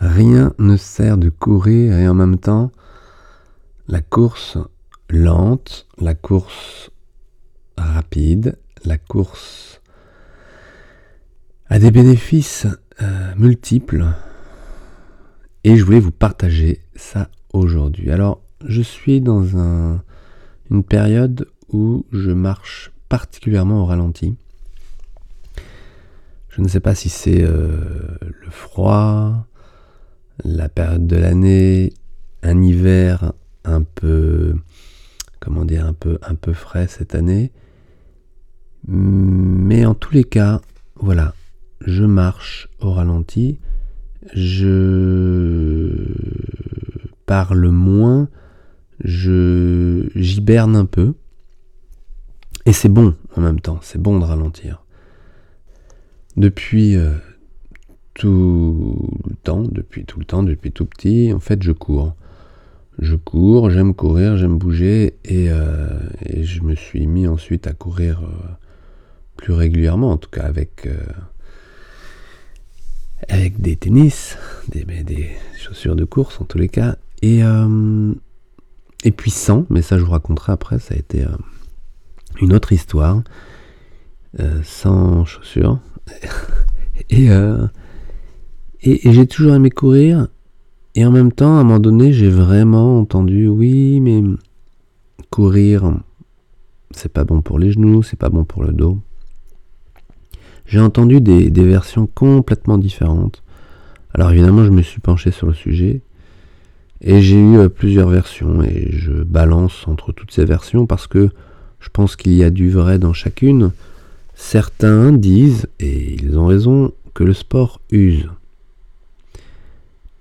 Rien ne sert de courir et en même temps, la course lente, la course rapide, la course a des bénéfices euh, multiples et je voulais vous partager ça aujourd'hui. Alors, je suis dans un, une période où je marche particulièrement au ralenti. Je ne sais pas si c'est euh, le froid, la période de l'année, un hiver un peu, comment dire, un peu, un peu frais cette année. Mais en tous les cas, voilà, je marche au ralenti, je parle moins, je j'hiberne un peu. Et c'est bon en même temps, c'est bon de ralentir. Depuis euh, tout le temps, depuis tout le temps, depuis tout petit, en fait, je cours. Je cours, j'aime courir, j'aime bouger, et, euh, je me suis mis ensuite à courir euh, plus régulièrement, en tout cas avec, avec des tennis, des, des, chaussures de course en tous les cas, et, et puis sans, mais ça je vous raconterai après, ça a été une autre histoire, sans chaussures. Euh, et, j'ai toujours aimé courir. Et en même temps, à un moment donné, j'ai vraiment entendu, oui, mais courir, c'est pas bon pour les genoux, c'est pas bon pour le dos. J'ai entendu des, des, versions complètement différentes. Alors évidemment, je me suis penché sur le sujet et j'ai eu euh, plusieurs versions et je balance entre toutes ces versions parce que je pense qu'il y a du vrai dans chacune. Certains disent, et ils ont raison, que le sport use.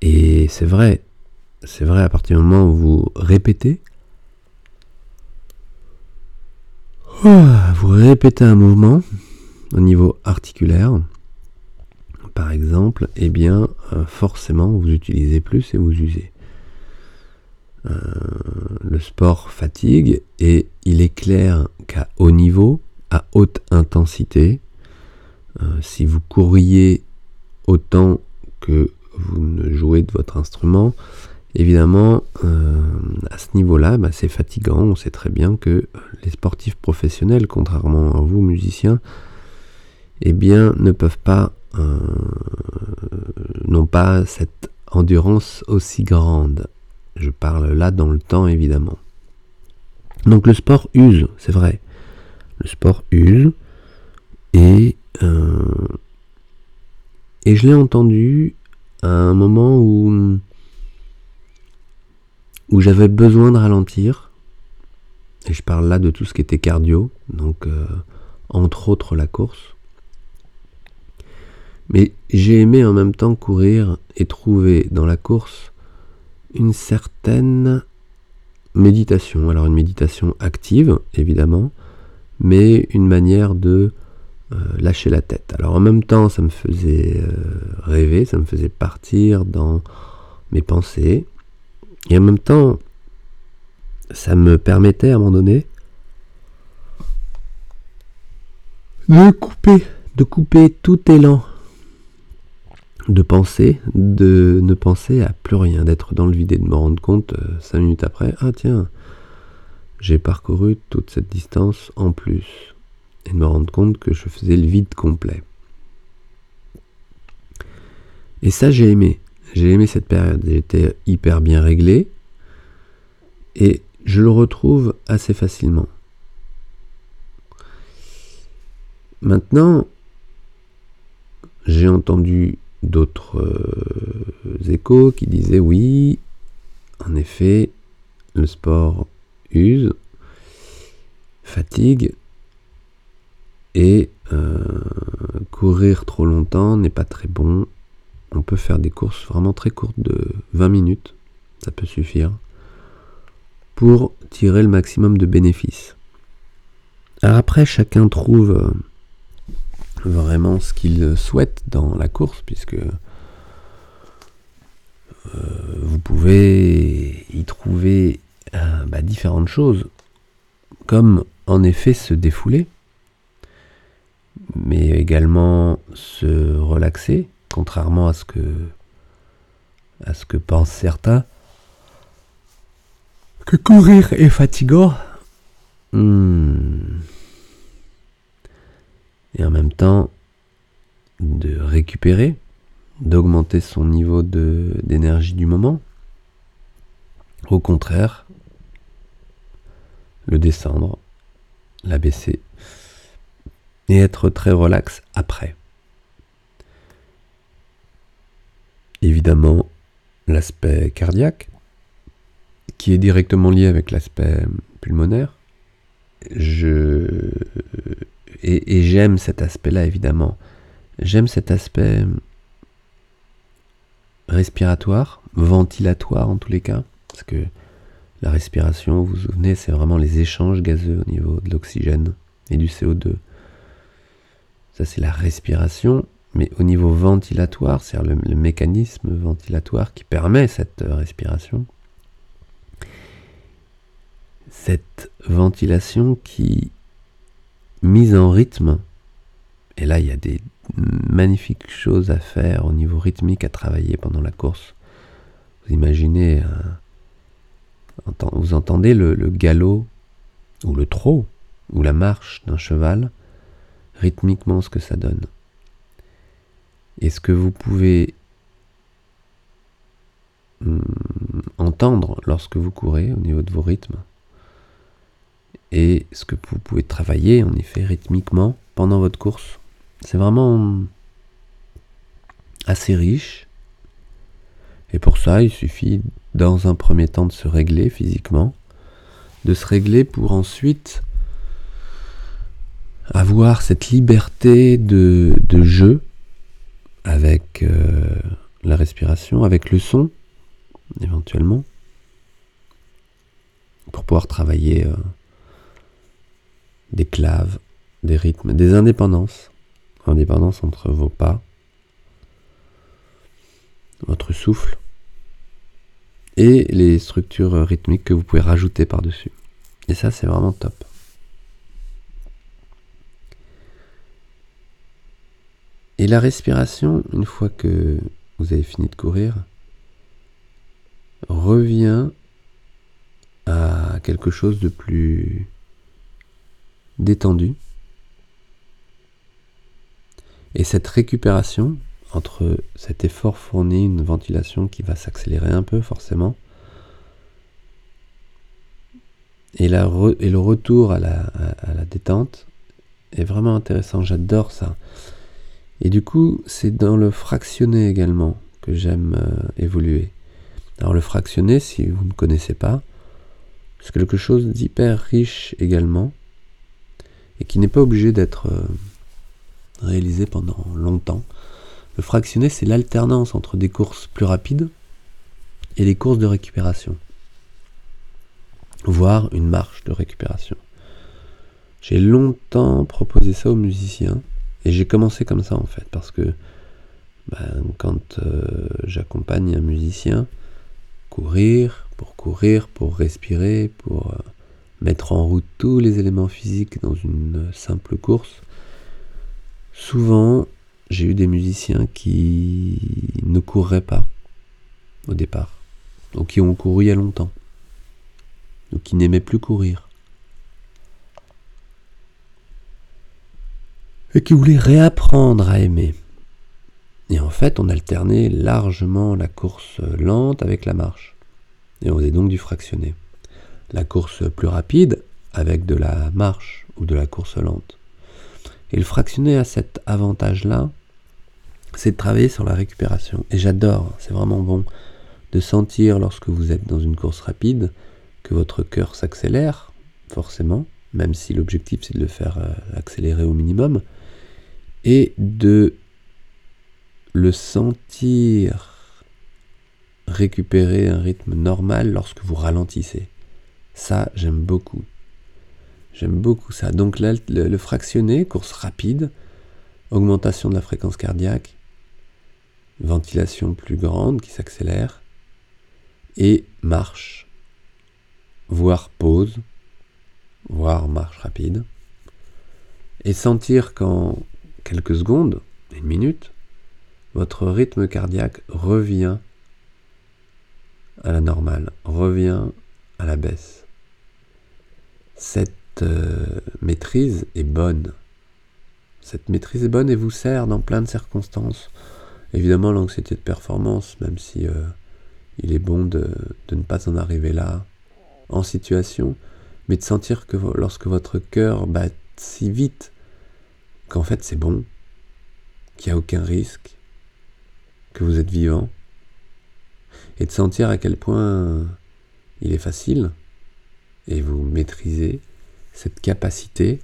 Et c'est vrai, c'est vrai à partir du moment où vous répétez, vous répétez un mouvement au niveau articulaire, par exemple, eh bien euh, forcément vous utilisez plus et vous usez. Euh, le sport fatigue et il est clair qu'à haut niveau, à haute intensité. Euh, si vous courriez autant que vous ne jouez de votre instrument, évidemment, euh, à ce niveau-là, bah, c'est fatigant. On sait très bien que les sportifs professionnels, contrairement à vous, musiciens, eh bien, ne peuvent pas, euh, n'ont pas cette endurance aussi grande. Je parle là dans le temps, évidemment. Donc le sport use, c'est vrai le sport use. Et, euh, et je l'ai entendu un moment où, où j'avais besoin de ralentir. Et je parle là de tout ce qui était cardio, donc euh, entre autres la course. Mais j'ai aimé en même temps courir et trouver dans la course une certaine méditation. Alors une méditation active, évidemment, mais une manière de euh, lâcher la tête. Alors en même temps, ça me faisait euh, rêver, ça me faisait partir dans mes pensées, et en même temps, ça me permettait à un moment donné de couper, de couper tout élan de penser, de ne penser à plus rien, d'être dans le vide et de me rendre compte euh, cinq minutes après, ah tiens, j'ai parcouru toute cette distance en plus et de me rendre compte que je faisais le vide complet. Et ça, j'ai aimé. J'ai aimé cette période. J'étais hyper bien réglé et je le retrouve assez facilement. Maintenant, j'ai entendu d'autres euh, échos qui disaient oui, en effet, le sport use, fatigue et euh, courir trop longtemps n'est pas très bon. On peut faire des courses vraiment très courtes de 20 minutes, ça peut suffire, pour tirer le maximum de bénéfices. Alors après, chacun trouve euh, vraiment ce qu'il souhaite dans la course, puisque euh, vous pouvez y trouver bah, différentes choses, comme en effet se défouler, mais également se relaxer, contrairement à ce que à ce que pensent certains, que courir est fatigant. Hmm. Et en même temps, de récupérer, d'augmenter son niveau d'énergie du moment. Au contraire, le descendre, l'abaisser et être très relax après. Évidemment, l'aspect cardiaque, qui est directement lié avec l'aspect pulmonaire. Je et, j'aime cet aspect-là évidemment. J'aime cet aspect respiratoire, ventilatoire en tous les cas, parce que la respiration, vous vous souvenez, c'est vraiment les échanges gazeux au niveau de l'oxygène et du CO2. Ça, c'est la respiration, mais au niveau ventilatoire, c'est-à-dire le, mécanisme ventilatoire qui permet cette respiration. Cette ventilation qui, mise en rythme, et là, il y a des magnifiques choses à faire au niveau rythmique à travailler pendant la course. Vous imaginez vous entendez le, galop, ou le trot, ou la marche d'un cheval, rythmiquement ce que ça donne. Et ce que vous pouvez hmm, entendre lorsque vous courez au niveau de vos rythmes, et ce que vous pouvez travailler en effet rythmiquement pendant votre course? C'est vraiment assez riche. Et pour ça, il suffit dans un premier temps de se régler physiquement, de se régler pour ensuite avoir cette liberté de, jeu avec euh, la respiration, avec le son, éventuellement, pour pouvoir travailler euh, des claves, des rythmes, des indépendances, indépendance entre vos pas, votre souffle, et les structures rythmiques que vous pouvez rajouter par-dessus. Et ça, c'est vraiment top. Et la respiration, une fois que vous avez fini de courir, revient à quelque chose de plus détendu. Et cette récupération, entre cet effort fourni, une ventilation qui va s'accélérer un peu forcément, et, le retour à la, détente est vraiment intéressant, j'adore ça. Et du coup, c'est dans le fractionné également que j'aime euh, évoluer. Alors le fractionné, si vous ne connaissez pas, c'est quelque chose d'hyper riche également, et qui n'est pas obligé d'être euh, réalisé pendant longtemps. Le fractionné, c'est l'alternance entre des courses plus rapides et des courses de récupération, voire une marche de récupération. J'ai longtemps proposé ça aux musiciens et j'ai commencé comme ça en fait parce que ben, quand euh, j'accompagne un musicien, courir pour courir, pour respirer, pour euh, mettre en route tous les éléments physiques dans une simple course, souvent j'ai eu des musiciens qui ne courraient pas au départ, ou qui ont couru il y a longtemps, ou qui n'aimaient plus courir, et qui voulaient réapprendre à aimer. Et en fait, on alternait largement la course lente avec la marche, et on faisait donc du fractionné. La course plus rapide avec de la marche ou de la course lente. Et le fractionné a cet avantage-là c'est de travailler sur la récupération. Et j'adore, c'est vraiment bon de sentir lorsque vous êtes dans une course rapide que votre cœur s'accélère, forcément, même si l'objectif c'est de le faire euh, accélérer au minimum, et de le sentir récupérer un rythme normal lorsque vous ralentissez. Ça, j'aime beaucoup. J'aime beaucoup ça. Donc le, le fractionné, course rapide, augmentation de la fréquence cardiaque, ventilation plus grande qui s'accélère, et marche, voire pause, voire marche rapide, et sentir qu'en quelques secondes, une minute, votre rythme cardiaque revient à la normale, revient à la baisse. Cette euh, maîtrise est bonne. Cette maîtrise est bonne et vous sert dans plein de circonstances. Évidemment, l'anxiété de performance, même si euh, il est bon de, de, ne pas en arriver là en situation, mais de sentir que lorsque votre cœur bat si vite qu'en fait c'est bon, qu'il n'y a aucun risque, que vous êtes vivant, et de sentir à quel point il est facile, et vous maîtrisez cette capacité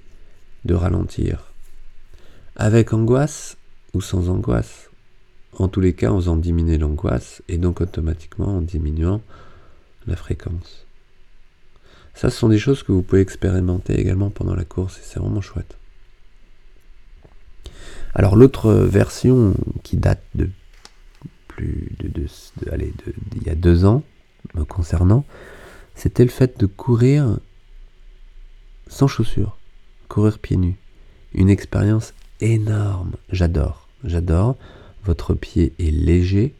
de ralentir. Avec angoisse ou sans angoisse. En tous les cas, en faisant diminuer l'angoisse et donc automatiquement en diminuant la fréquence. Ça, ce sont des choses que vous pouvez expérimenter également pendant la course et c'est vraiment chouette. Alors l'autre version qui date de plus de, il y a deux ans me concernant, c'était le fait de courir sans chaussures, courir pieds nus. Une expérience énorme. J'adore, j'adore. Votre pied est léger.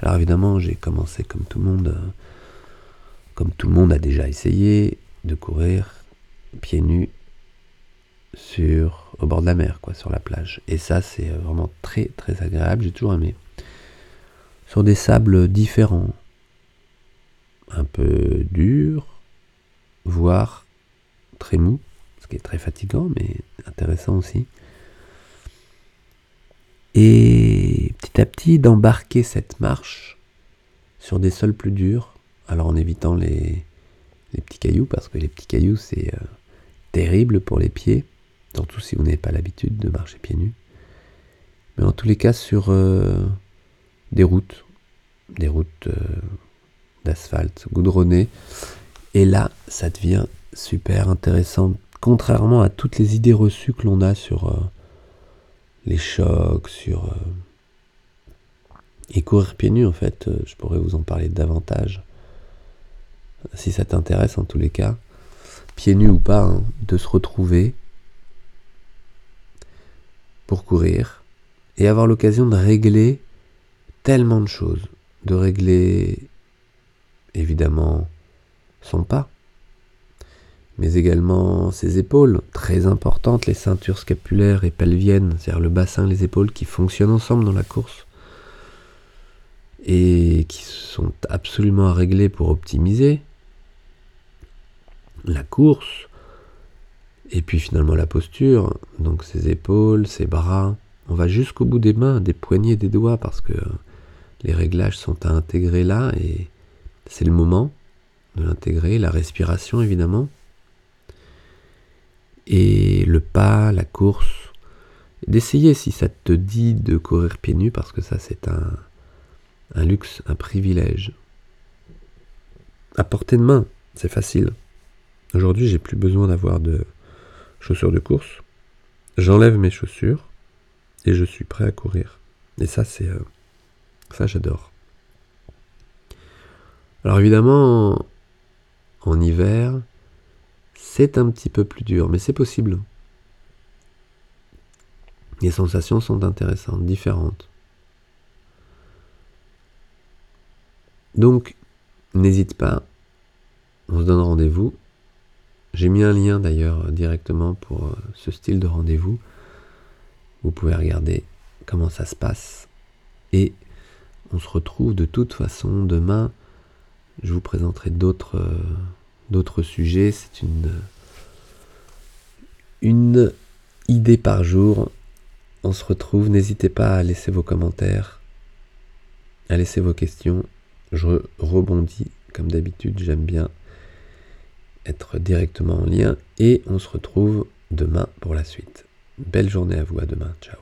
Alors évidemment, j'ai commencé comme tout le monde, euh, comme tout le monde a déjà essayé, de courir pieds nus sur au bord de la mer, quoi, sur la plage. Et ça, c'est euh, vraiment très très agréable. J'ai toujours aimé. Sur des sables différents, un peu durs, voire très mou, ce qui est très fatigant, mais intéressant aussi. Et petit à petit d'embarquer cette marche sur des sols plus durs, alors en évitant les, les petits cailloux, parce que les petits cailloux c'est euh, terrible pour les pieds, surtout si vous n'avez pas l'habitude de marcher pieds nus. Mais en tous les cas sur euh, des routes, des routes euh, d'asphalte goudronnées, et là ça devient super intéressant, contrairement à toutes les idées reçues que l'on a sur les chocs, sur... Euh, et courir pieds nus, en fait, euh, je pourrais vous en parler davantage, si ça t'intéresse en tous les cas, pieds nus ou pas, hein, de se retrouver courir et avoir l'occasion de régler tellement de choses, de régler évidemment son pas, mais également ses épaules, très importantes, les ceintures scapulaires et pelviennes, c'est-à-dire le bassin, les épaules qui fonctionnent ensemble dans la course et qui sont absolument à régler pour optimiser la course et puis finalement la posture, donc ses épaules, ses bras, on va jusqu'au bout des mains, des poignets, des doigts parce que les réglages sont à intégrer là et c'est le moment de l'intégrer, la respiration évidemment et le pas, la course, d'essayer si ça te dit de courir pieds nus parce que ça c'est un, un luxe, un privilège. À portée de main, c'est facile. Aujourd'hui, j'ai plus besoin d'avoir de chaussures de course. J'enlève mes chaussures et je suis prêt à courir. Et ça, c'est euh, ça, j'adore. Alors évidemment, en hiver, c'est un petit peu plus dur, mais c'est possible. Les sensations sont intéressantes, différentes. Donc, n'hésite pas, on se donne rendez-vous. J'ai mis un lien d'ailleurs directement pour euh, ce style de rendez-vous. Vous pouvez regarder comment ça se passe. Et on se retrouve de toute façon demain. Je vous présenterai d'autres euh, d'autres sujets. C'est une, une idée par jour. On se retrouve. N'hésitez pas à laisser vos commentaires, à laisser vos questions. Je rebondis comme d'habitude. J'aime bien directement en lien. Et on se retrouve demain pour la suite. Belle journée à vous. À demain. Ciao.